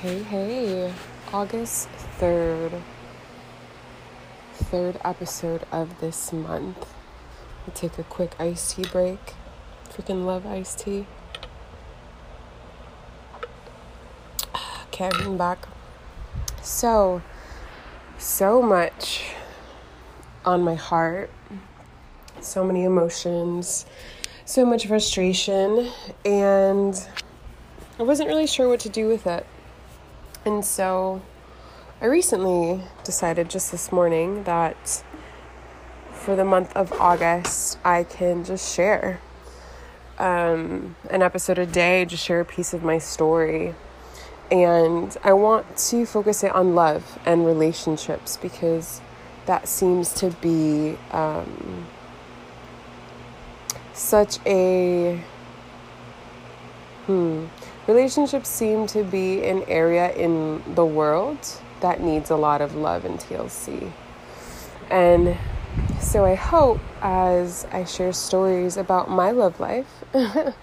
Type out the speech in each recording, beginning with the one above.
Hey, hey, August 3rd, third episode of this month. We'll take a quick iced tea break. Freaking love iced tea. Okay, I'm back. So, so much on my heart, so many emotions, so much frustration, and I wasn't really sure what to do with it. And so I recently decided just this morning that for the month of August, I can just share um, an episode a day, just share a piece of my story. And I want to focus it on love and relationships because that seems to be um, such a hmm relationships seem to be an area in the world that needs a lot of love and TLC. And so I hope as I share stories about my love life,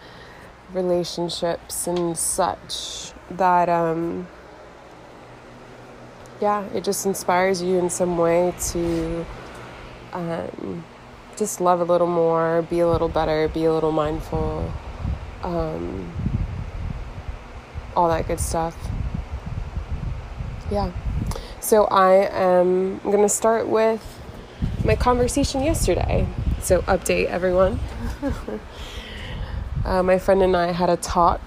relationships, and such, that, um, yeah, it just inspires you in some way to um, just love a little more, be a little better, be a little mindful. Um, all that good stuff. Yeah. So I am going to start with my conversation yesterday. So, update everyone. uh, my friend and I had a talk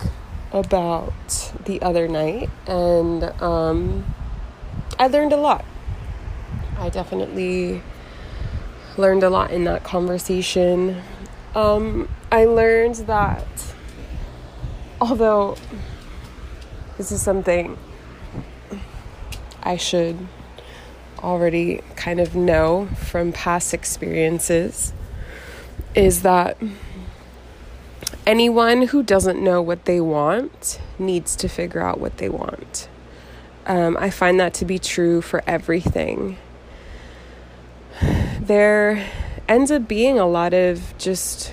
about the other night, and um, I learned a lot. I definitely learned a lot in that conversation. Um, I learned that although this is something I should already kind of know from past experiences is that anyone who doesn't know what they want needs to figure out what they want. Um, I find that to be true for everything. There ends up being a lot of just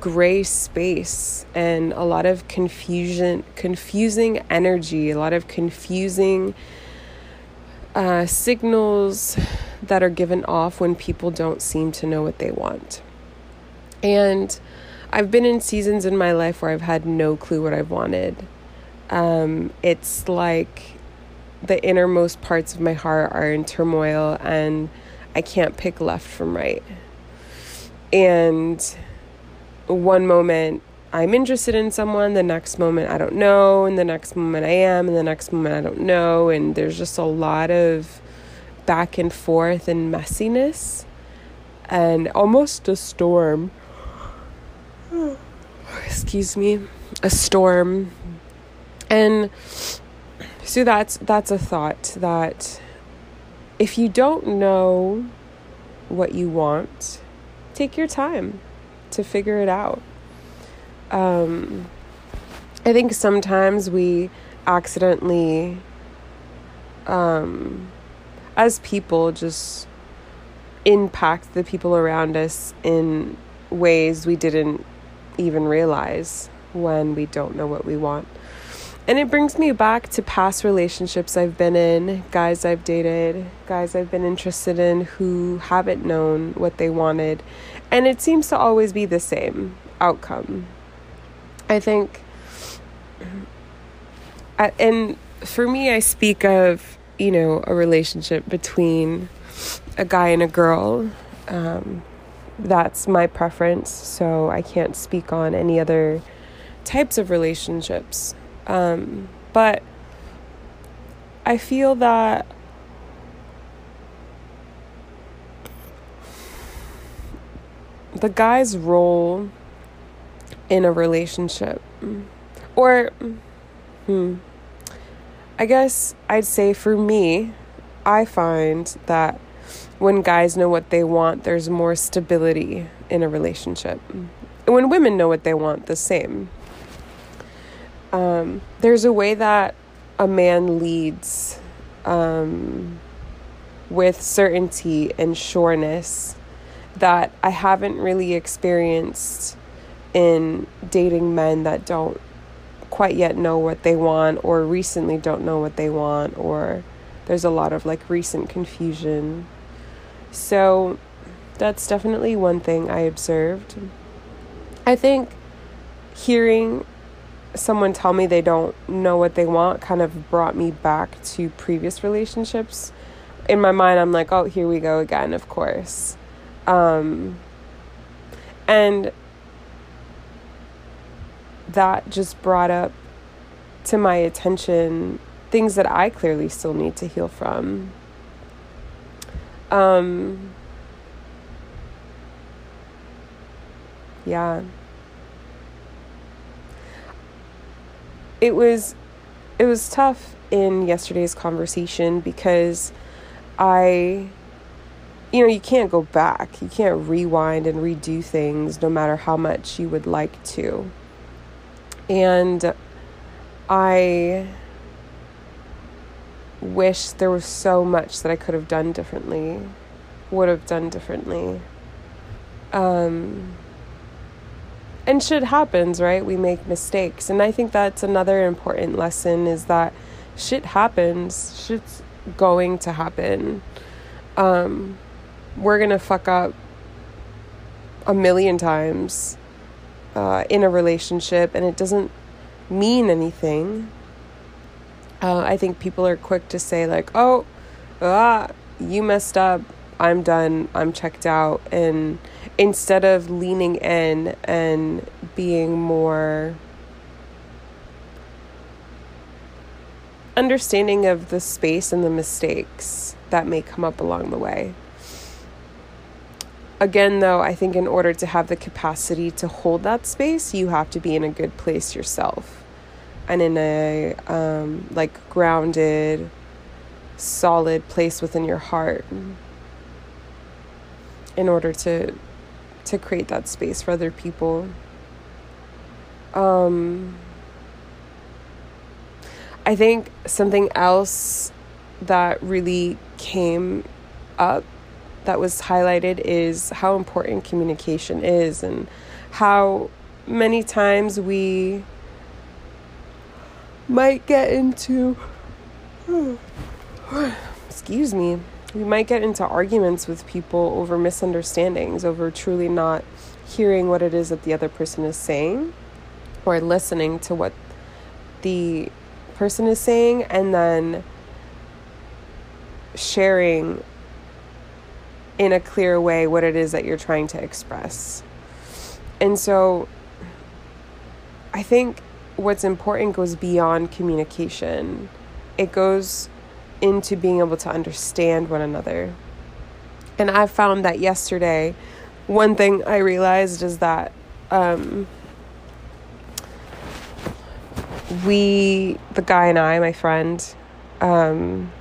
gray space and a lot of confusion, confusing energy, a lot of confusing uh, signals that are given off when people don't seem to know what they want. And I've been in seasons in my life where I've had no clue what I've wanted. Um, it's like the innermost parts of my heart are in turmoil and I can't pick left from right. And one moment I'm interested in someone, the next moment I don't know, and the next moment I am, and the next moment I don't know. And there's just a lot of back and forth and messiness and almost a storm. Excuse me, a storm. And so that's that's a thought that if you don't know what you want, take your time to figure it out. Um, I think sometimes we accidentally, um, as people, just impact the people around us in ways we didn't even realize when we don't know what we want. And it brings me back to past relationships I've been in, guys I've dated, guys I've been interested in who haven't known what they wanted. And it seems to always be the same outcome. I think, and for me, I speak of, you know, a relationship between a guy and a girl. Um, that's my preference, so I can't speak on any other types of relationships. Um, but I feel that the guy's role in a relationship, or, hmm, I guess I'd say for me, I find that when guys know what they want, there's more stability in a relationship. When women know what they want, the same. Um, there's a way that a man leads um, with certainty and sureness that I haven't really experienced in dating men that don't quite yet know what they want or recently don't know what they want or there's a lot of like recent confusion. So that's definitely one thing I observed. I think hearing someone tell me they don't know what they want kind of brought me back to previous relationships. In my mind, I'm like, oh, here we go again, of course. Um, and that just brought up to my attention things that I clearly still need to heal from. Um, yeah. It was it was tough in yesterday's conversation because I you know, you can't go back. You can't rewind and redo things no matter how much you would like to. And I wish there was so much that I could have done differently, would have done differently. Um, and shit happens, right? We make mistakes. And I think that's another important lesson is that shit happens. Shit's going to happen. Um, we're going to fuck up a million times uh, in a relationship, and it doesn't mean anything. Uh, I think people are quick to say, like, oh, ah, you messed up. I'm done. I'm checked out. And instead of leaning in and being more understanding of the space and the mistakes that may come up along the way. Again, though, I think in order to have the capacity to hold that space, you have to be in a good place yourself and in a um, like grounded, solid place within your heart in order to to create that space for other people. Um, I think something else that really came up that was highlighted is how important communication is and how many times we might get into excuse me we might get into arguments with people over misunderstandings over truly not hearing what it is that the other person is saying or listening to what the person is saying and then sharing in a clear way what it is that you're trying to express. And so I think what's important goes beyond communication. It goes into being able to understand one another. And I found that yesterday, one thing I realized is that um, we, the guy and I, my friend, um,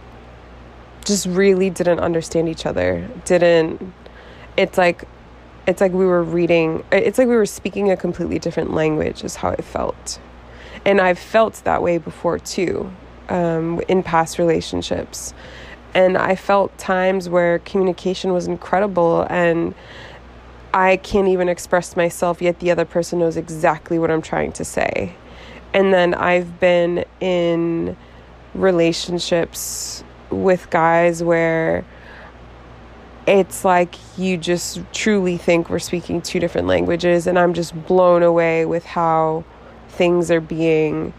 just really didn't understand each other. Didn't, it's like, it's like we were reading, it's like we were speaking a completely different language, is how it felt and I've felt that way before too um, in past relationships. And I felt times where communication was incredible and I can't even express myself, yet the other person knows exactly what I'm trying to say. And then I've been in relationships with guys where it's like you just truly think we're speaking two different languages, and I'm just blown away with how things are being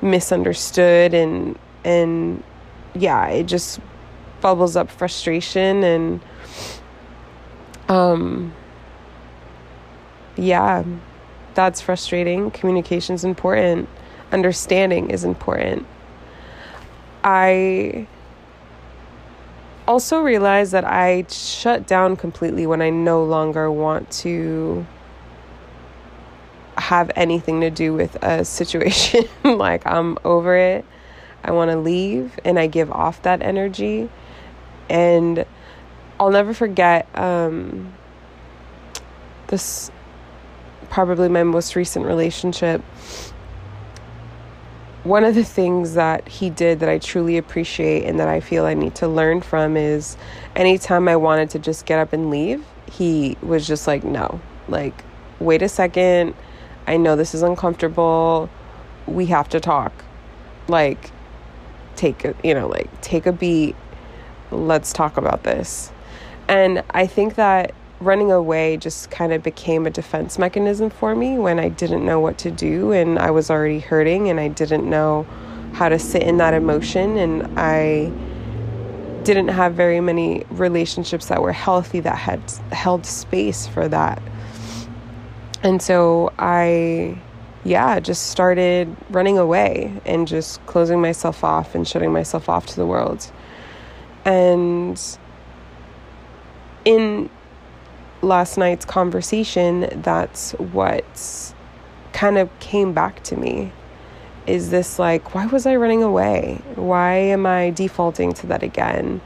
misunderstood and and yeah, it just bubbles up frustration and um yeah, that's frustrating. Communication's important. Understanding is important. I also realized that I shut down completely when I no longer want to have anything to do with a situation. like, I'm over it. I want to leave, and I give off that energy. And I'll never forget um, this, probably my most recent relationship. One of the things that he did that I truly appreciate and that I feel I need to learn from is anytime I wanted to just get up and leave, he was just like, no, like, wait a second I know this is uncomfortable. we have to talk. Like, take a, you know, like, take a beat. Let's talk about this. And I think that running away just kind of became a defense mechanism for me when I didn't know what to do and I was already hurting and I didn't know how to sit in that emotion and I didn't have very many relationships that were healthy that had held space for that. And so I yeah, just started running away and just closing myself off and shutting myself off to the world. And in last night's conversation, that's what kind of came back to me. Is this like, why was I running away? Why am I defaulting to that again?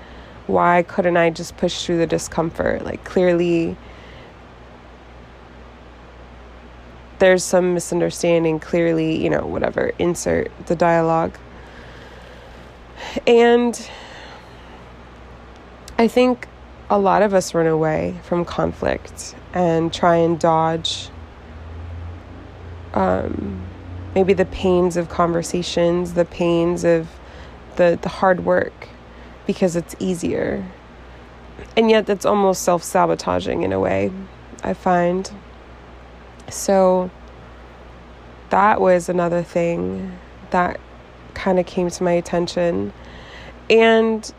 Why couldn't I just push through the discomfort? Like, clearly, there's some misunderstanding. Clearly, you know, whatever, insert the dialogue. And I think a lot of us run away from conflict and try and dodge um, maybe the pains of conversations, the pains of the, the hard work because it's easier. And yet, that's almost self sabotaging in a way, I find. So, that was another thing that kind of came to my attention. And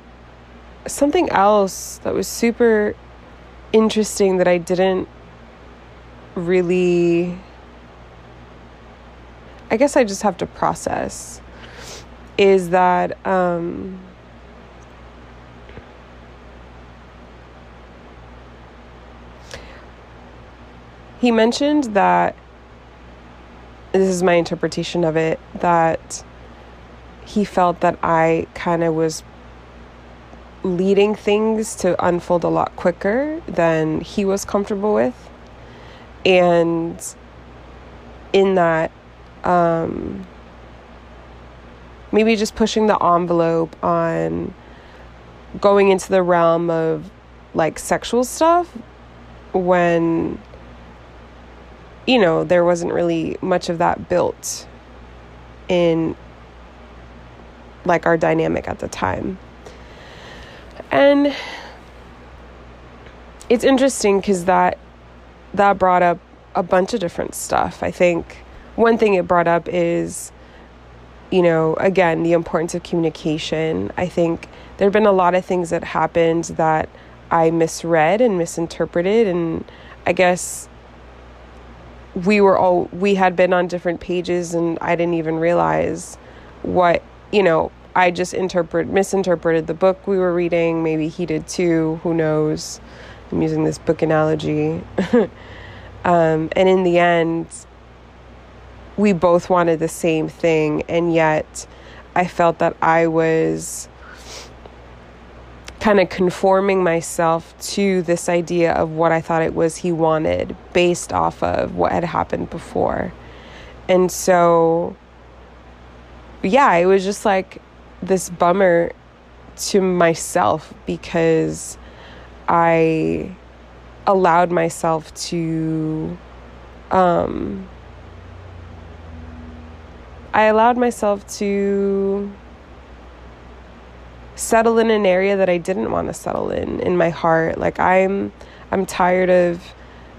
something else that was super interesting that I didn't really I guess I just have to process is that um, he mentioned that this is my interpretation of it that he felt that I kind of was leading things to unfold a lot quicker than he was comfortable with. And in that, um, maybe just pushing the envelope on going into the realm of like sexual stuff when you know there wasn't really much of that built in like our dynamic at the time and it's interesting because that that brought up a bunch of different stuff. I think one thing it brought up is, you know, again, the importance of communication. I think there have been a lot of things that happened that I misread and misinterpreted, and I guess we were all we had been on different pages, and I didn't even realize what you know I just interpret misinterpreted the book we were reading. Maybe he did too. Who knows? I'm using this book analogy. um, and in the end, we both wanted the same thing, and yet I felt that I was kind of conforming myself to this idea of what I thought it was he wanted based off of what had happened before. And so, yeah, it was just like this bummer to myself because I allowed myself to um, I allowed myself to settle in an area that I didn't want to settle in in my heart. Like I'm I'm tired of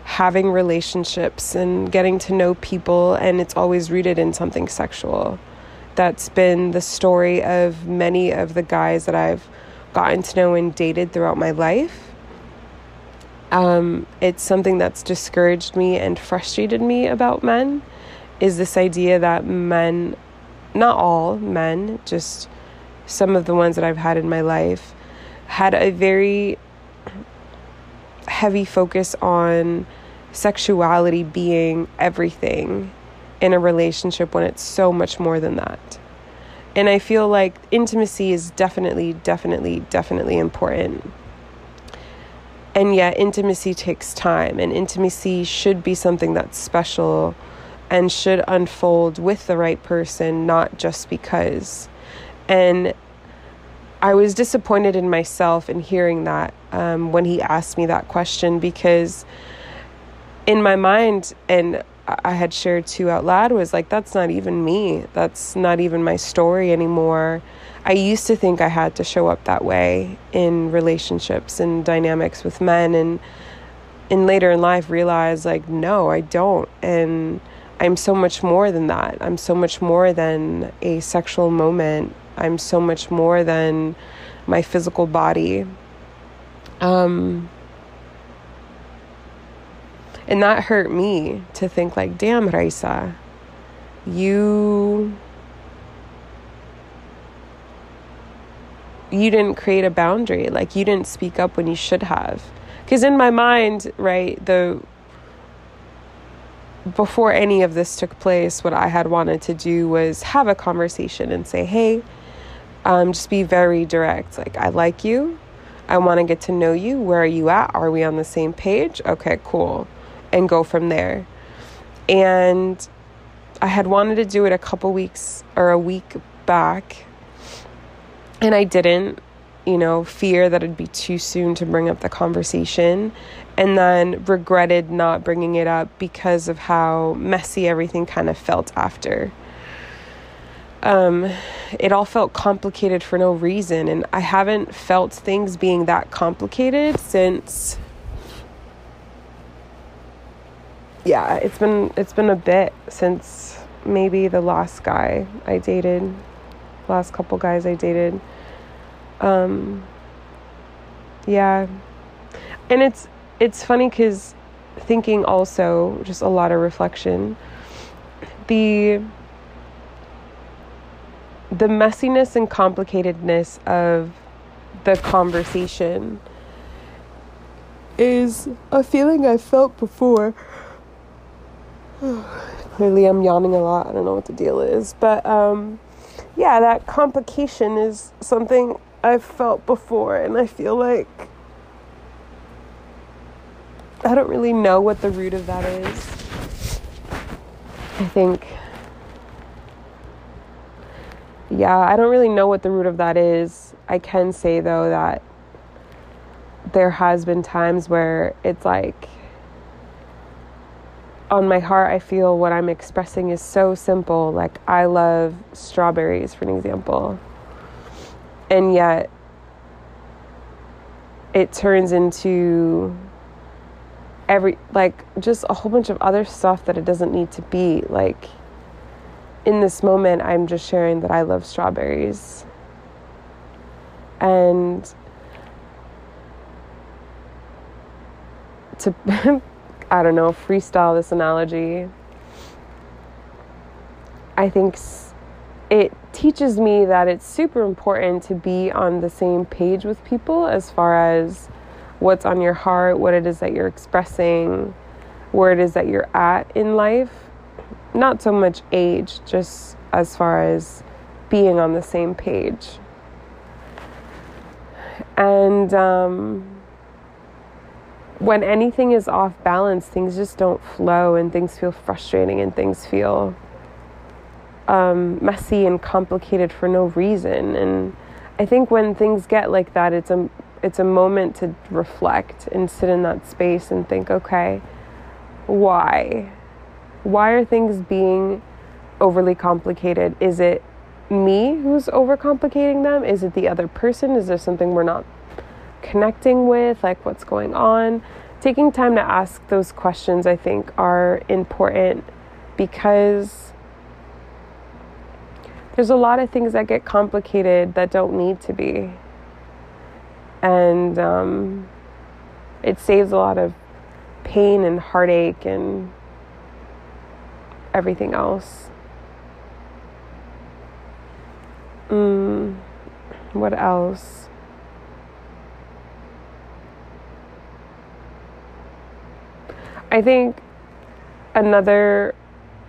having relationships and getting to know people and it's always rooted in something sexual that's been the story of many of the guys that I've gotten to know and dated throughout my life. Um, it's something that's discouraged me and frustrated me about men is this idea that men, not all men, just some of the ones that I've had in my life, had a very heavy focus on sexuality being everything in a relationship when it's so much more than that. And I feel like intimacy is definitely, definitely, definitely important. And yet, intimacy takes time, and intimacy should be something that's special and should unfold with the right person, not just because. And I was disappointed in myself in hearing that um, when he asked me that question because in my mind, and I had shared too out loud was like, that's not even me. That's not even my story anymore. I used to think I had to show up that way in relationships and dynamics with men and in later in life realize like no, I don't and I'm so much more than that. I'm so much more than a sexual moment. I'm so much more than my physical body. Um and that hurt me to think like, damn, Raisa, you you didn't create a boundary. Like you didn't speak up when you should have. Because in my mind, right, the before any of this took place, what I had wanted to do was have a conversation and say, hey, um, just be very direct. Like, I like you. I want to get to know you. Where are you at? Are we on the same page? Okay, cool. And go from there. And I had wanted to do it a couple weeks or a week back and I didn't, you know, fear that it'd be too soon to bring up the conversation, and then regretted not bringing it up because of how messy everything kind of felt after. Um, it all felt complicated for no reason, and I haven't felt things being that complicated since. Yeah, it's been it's been a bit since maybe the last guy I dated, last couple guys I dated. Um, yeah. And it's it's funny cuz thinking also just a lot of reflection. The the messiness and complicatedness of the conversation is a feeling I've felt before. Clearly, I'm yawning a lot. I don't know what the deal is. But um, yeah, that complication is something I've felt before, and I feel like I don't really know what the root of that is. I think, yeah, I don't really know what the root of that is. I can say, though, that there has been times where it's like on my heart i feel what i'm expressing is so simple. Like i love strawberries for an example. And yet it turns into every like just a whole bunch of other stuff that it doesn't need to be. Like in this moment i'm just sharing that i love strawberries. And to i don't know freestyle this analogy i think it teaches me that it's super important to be on the same page with people as far as what's on your heart, what it is that you're expressing, where it is that you're at in life. Not so much age, just as far as being on the same page. And um, when anything is off balance, things just don't flow and things feel frustrating and things feel um, messy and complicated for no reason. And I think when things get like that, it's a it's a moment to reflect and sit in that space and think, okay, why? Why are things being overly complicated? Is it me who's overcomplicating them? Is it the other person? Is there something we're not connecting with? Like, what's going on? Taking time to ask those questions, I think, are important because there's a lot of things that get complicated that don't need to be. And um, it saves a lot of pain and heartache and everything else. Mm, what else? I think another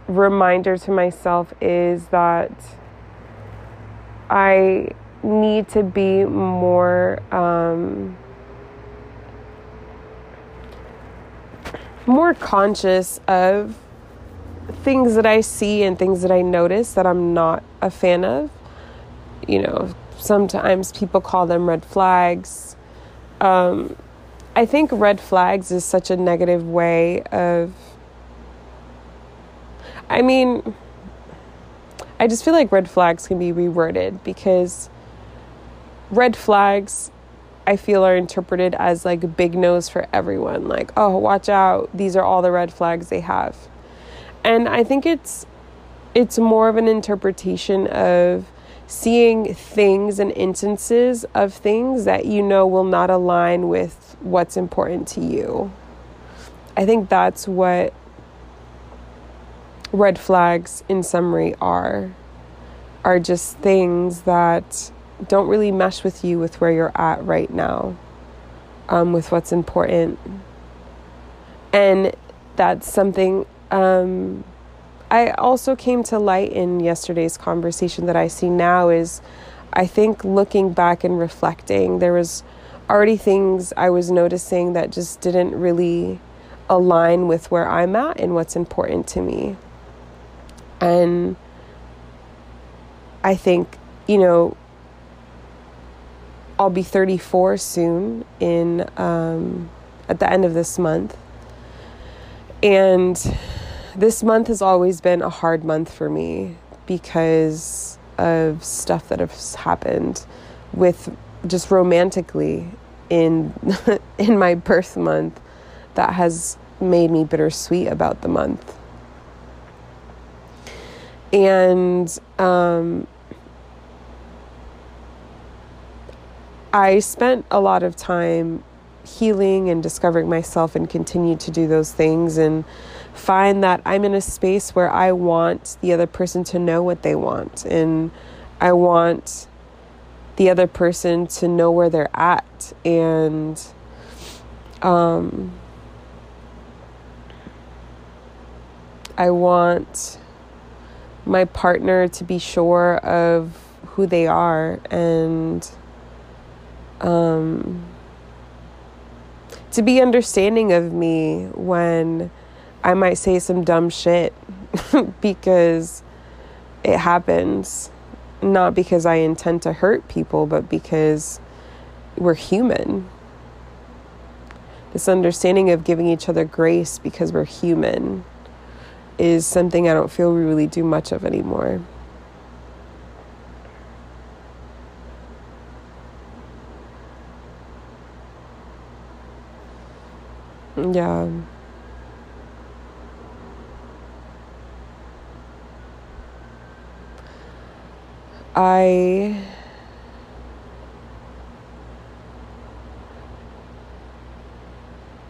reminder to myself is that I need to be more um, more conscious of things that I see and things that I notice that I'm not a fan of. You know, sometimes people call them red flags. Um, I think red flags is such a negative way of I mean, I just feel like red flags can be reworded because red flags I feel are interpreted as like big nose for everyone. Like, oh, watch out. These are all the red flags they have. And I think it's it's more of an interpretation of seeing things and instances of things that you know will not align with what's important to you. I think that's what red flags in summary are are just things that don't really mesh with you with where you're at right now um, with what's important and that's something um, i also came to light in yesterday's conversation that i see now is i think looking back and reflecting there was already things i was noticing that just didn't really align with where i'm at and what's important to me and I think, you know, I'll be 34 soon in um, at the end of this month. And this month has always been a hard month for me because of stuff that has happened with just romantically in in my birth month that has made me bittersweet about the month. And um, I spent a lot of time healing and discovering myself and continued to do those things and find that I'm in a space where I want the other person to know what they want and I want the other person to know where they're at and um, I want my partner to be sure of who they are and um, to be understanding of me when I might say some dumb shit because it happens. Not because I intend to hurt people, but because we're human. This understanding of giving each other grace because we're human is something I don't feel we really do much of anymore. Yeah. I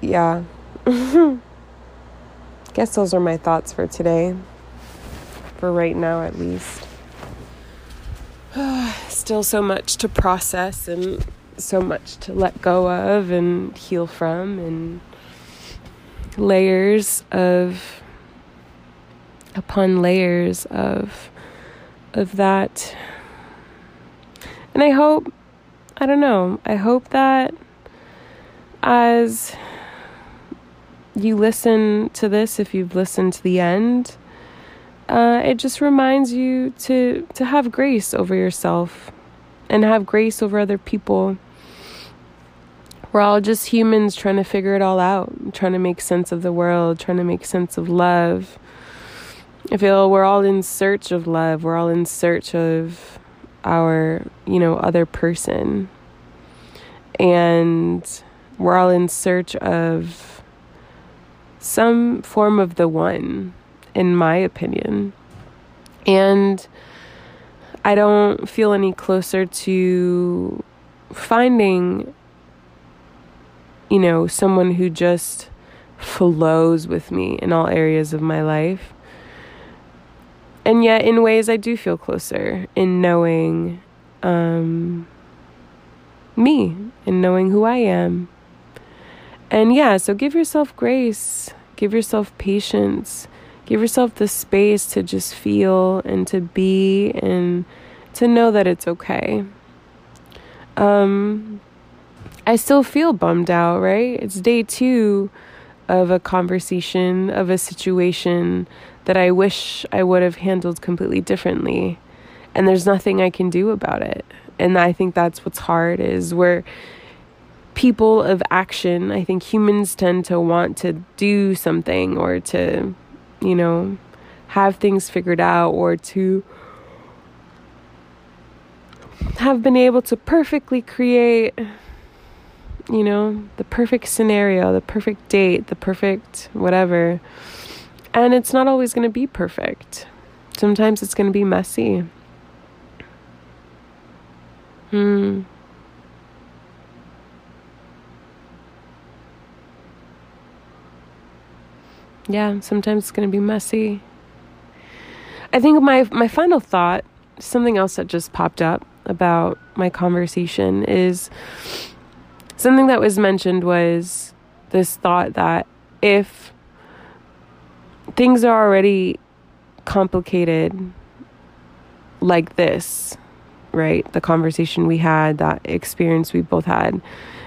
yeah. guess those are my thoughts for today. For right now, at least. Still so much to process and so much to let go of and heal from, and layers of upon layers of of that. And I hope I don't know, I hope that as you listen to this, if you've listened to the end, uh, it just reminds you to to have grace over yourself and have grace over other people. We're all just humans trying to figure it all out, trying to make sense of the world, trying to make sense of love. I feel we're all in search of love. We're all in search of our, you know, other person. And we're all in search of some form of the one, in my opinion. And I don't feel any closer to finding, you know, someone who just flows with me in all areas of my life. And yet, in ways, I do feel closer in knowing um, me and knowing who I am and yeah, so give yourself grace, give yourself patience, give yourself the space to just feel and to be and to know that it's okay. Um, I still feel bummed out, right? It's day two of a conversation, of a situation that I wish I would have handled completely differently. And there's nothing I can do about it. And I think that's what's hard is where people of action. I think humans tend to want to do something or to, you know, have things figured out or to have been able to perfectly create you know the perfect scenario the perfect date the perfect whatever and it's not always going to be perfect. Sometimes it's going to be messy. Hmm. Yeah sometimes it's going to be messy. I think my my final thought something else that just popped up about my conversation is something that was mentioned was this thought that if things are already complicated like this, right? The conversation we had, that experience we both had,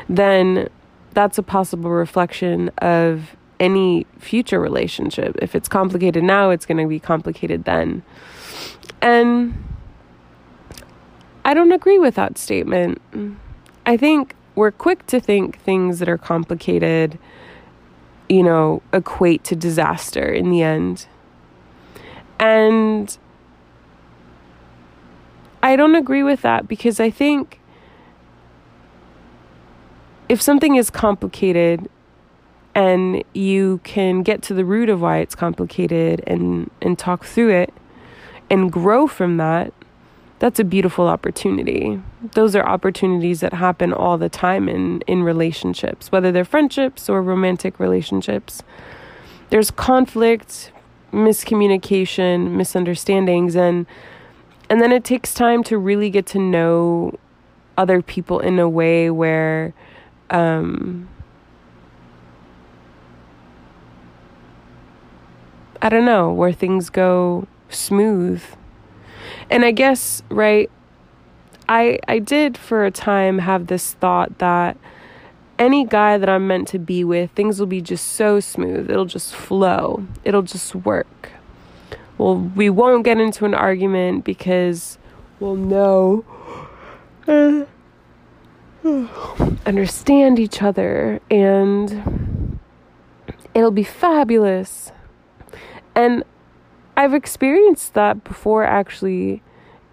then that's a possible reflection of any future relationship. If it's complicated now, it's going to be complicated then. And I don't agree with that statement. I think we're quick to think things that are complicated, you know, equate to disaster in the end. And I don't agree with that because I think if something is complicated and you can get to the root of why it's complicated and and talk through it and grow from that that's a beautiful opportunity. Those are opportunities that happen all the time in, in relationships, whether they're friendships or romantic relationships. There's conflict, miscommunication, misunderstandings, and and then it takes time to really get to know other people in a way where um, I don't know, where things go smooth and I guess, right, I I did for a time have this thought that any guy that I'm meant to be with, things will be just so smooth. It'll just flow. It'll just work. Well, we won't get into an argument because we'll know understand each other and it'll be fabulous. And I've experienced that before actually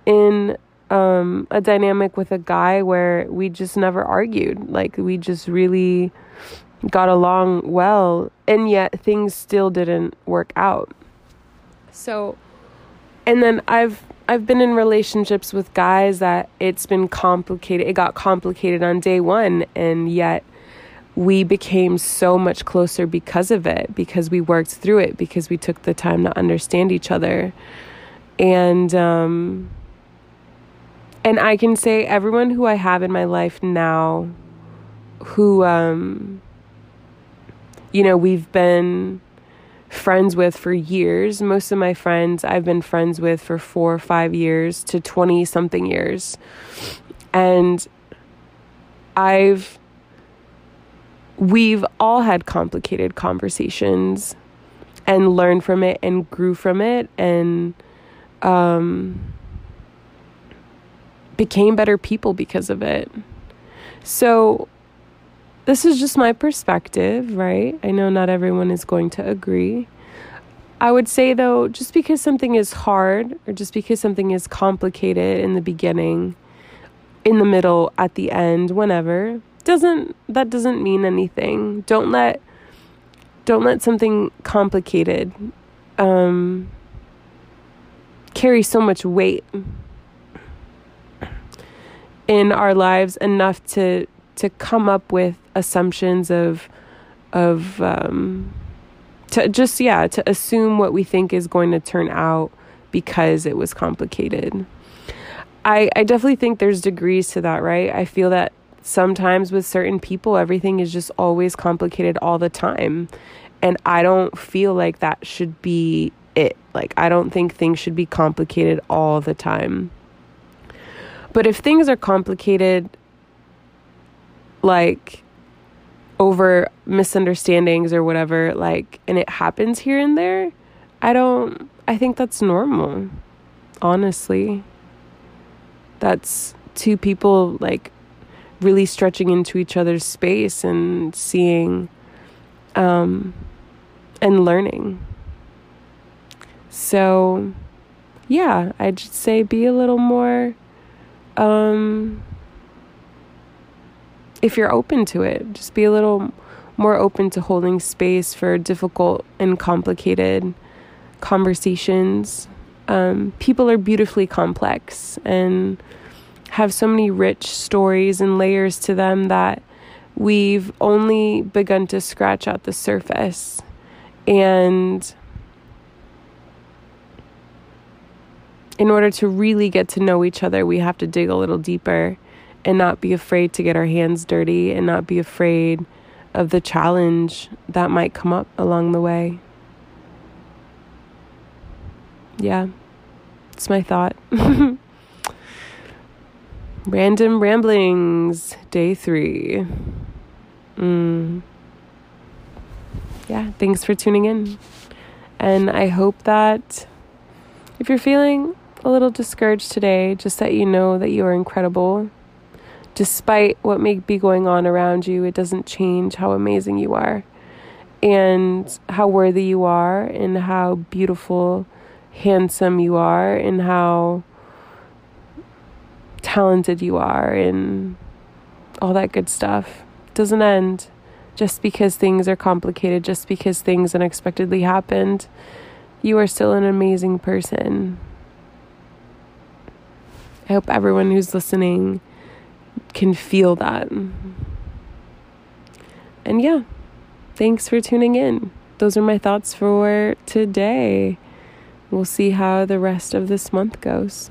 in um, a dynamic with a guy where we just never argued. Like we just really got along well, and yet things still didn't work out. So, and then I've I've been in relationships with guys that it's been complicated. It got complicated on day one, and yet we became so much closer because of it, because we worked through it, because we took the time to understand each other. And um and I can say everyone who I have in my life now who um you know, we've been friends with for years. Most of my friends I've been friends with for 4 or 5 years to 20 something years. And I've we've all had complicated conversations and learned from it and grew from it and um, became better people because of it. So, this is just my perspective, right? I know not everyone is going to agree. I would say, though, just because something is hard or just because something is complicated in the beginning, in the middle, at the end, whenever, doesn't that doesn't mean anything. Don't let don't let something complicated um, carry so much weight in our lives enough to to come up with assumptions of of um, to just yeah to assume what we think is going to turn out because it was complicated. I I definitely think there's degrees to that, right? I feel that sometimes with certain people, everything is just always complicated all the time. And I don't feel like that should be it. Like, I don't think things should be complicated all the time. But if things are complicated, like over misunderstandings or whatever, like, and it happens here and there, I don't, I think that's normal, honestly. That's two people, like, really stretching into each other's space and seeing um, and learning. So, yeah, I'd just say be a little more, um, if you're open to it, just be a little more open to holding space for difficult and complicated conversations. Um, people are beautifully complex and have so many rich stories and layers to them that we've only begun to scratch at the surface. And in order to really get to know each other, we have to dig a little deeper and not be afraid to get our hands dirty and not be afraid of the challenge that might come up along the way. Yeah, it's my thought. Random Ramblings, day three. Mm. Yeah, thanks for tuning in. And I hope that if you're feeling a little discouraged today, just that you know that you are incredible. Despite what may be going on around you, it doesn't change how amazing you are and how worthy you are and how beautiful, handsome you are and how talented you are and all that good stuff. doesn't end just because things are complicated, just because things unexpectedly happened. You are still an amazing person. I hope everyone who's listening can feel that. And yeah, thanks for tuning in. Those are my thoughts for today. We'll see how the rest of this month goes.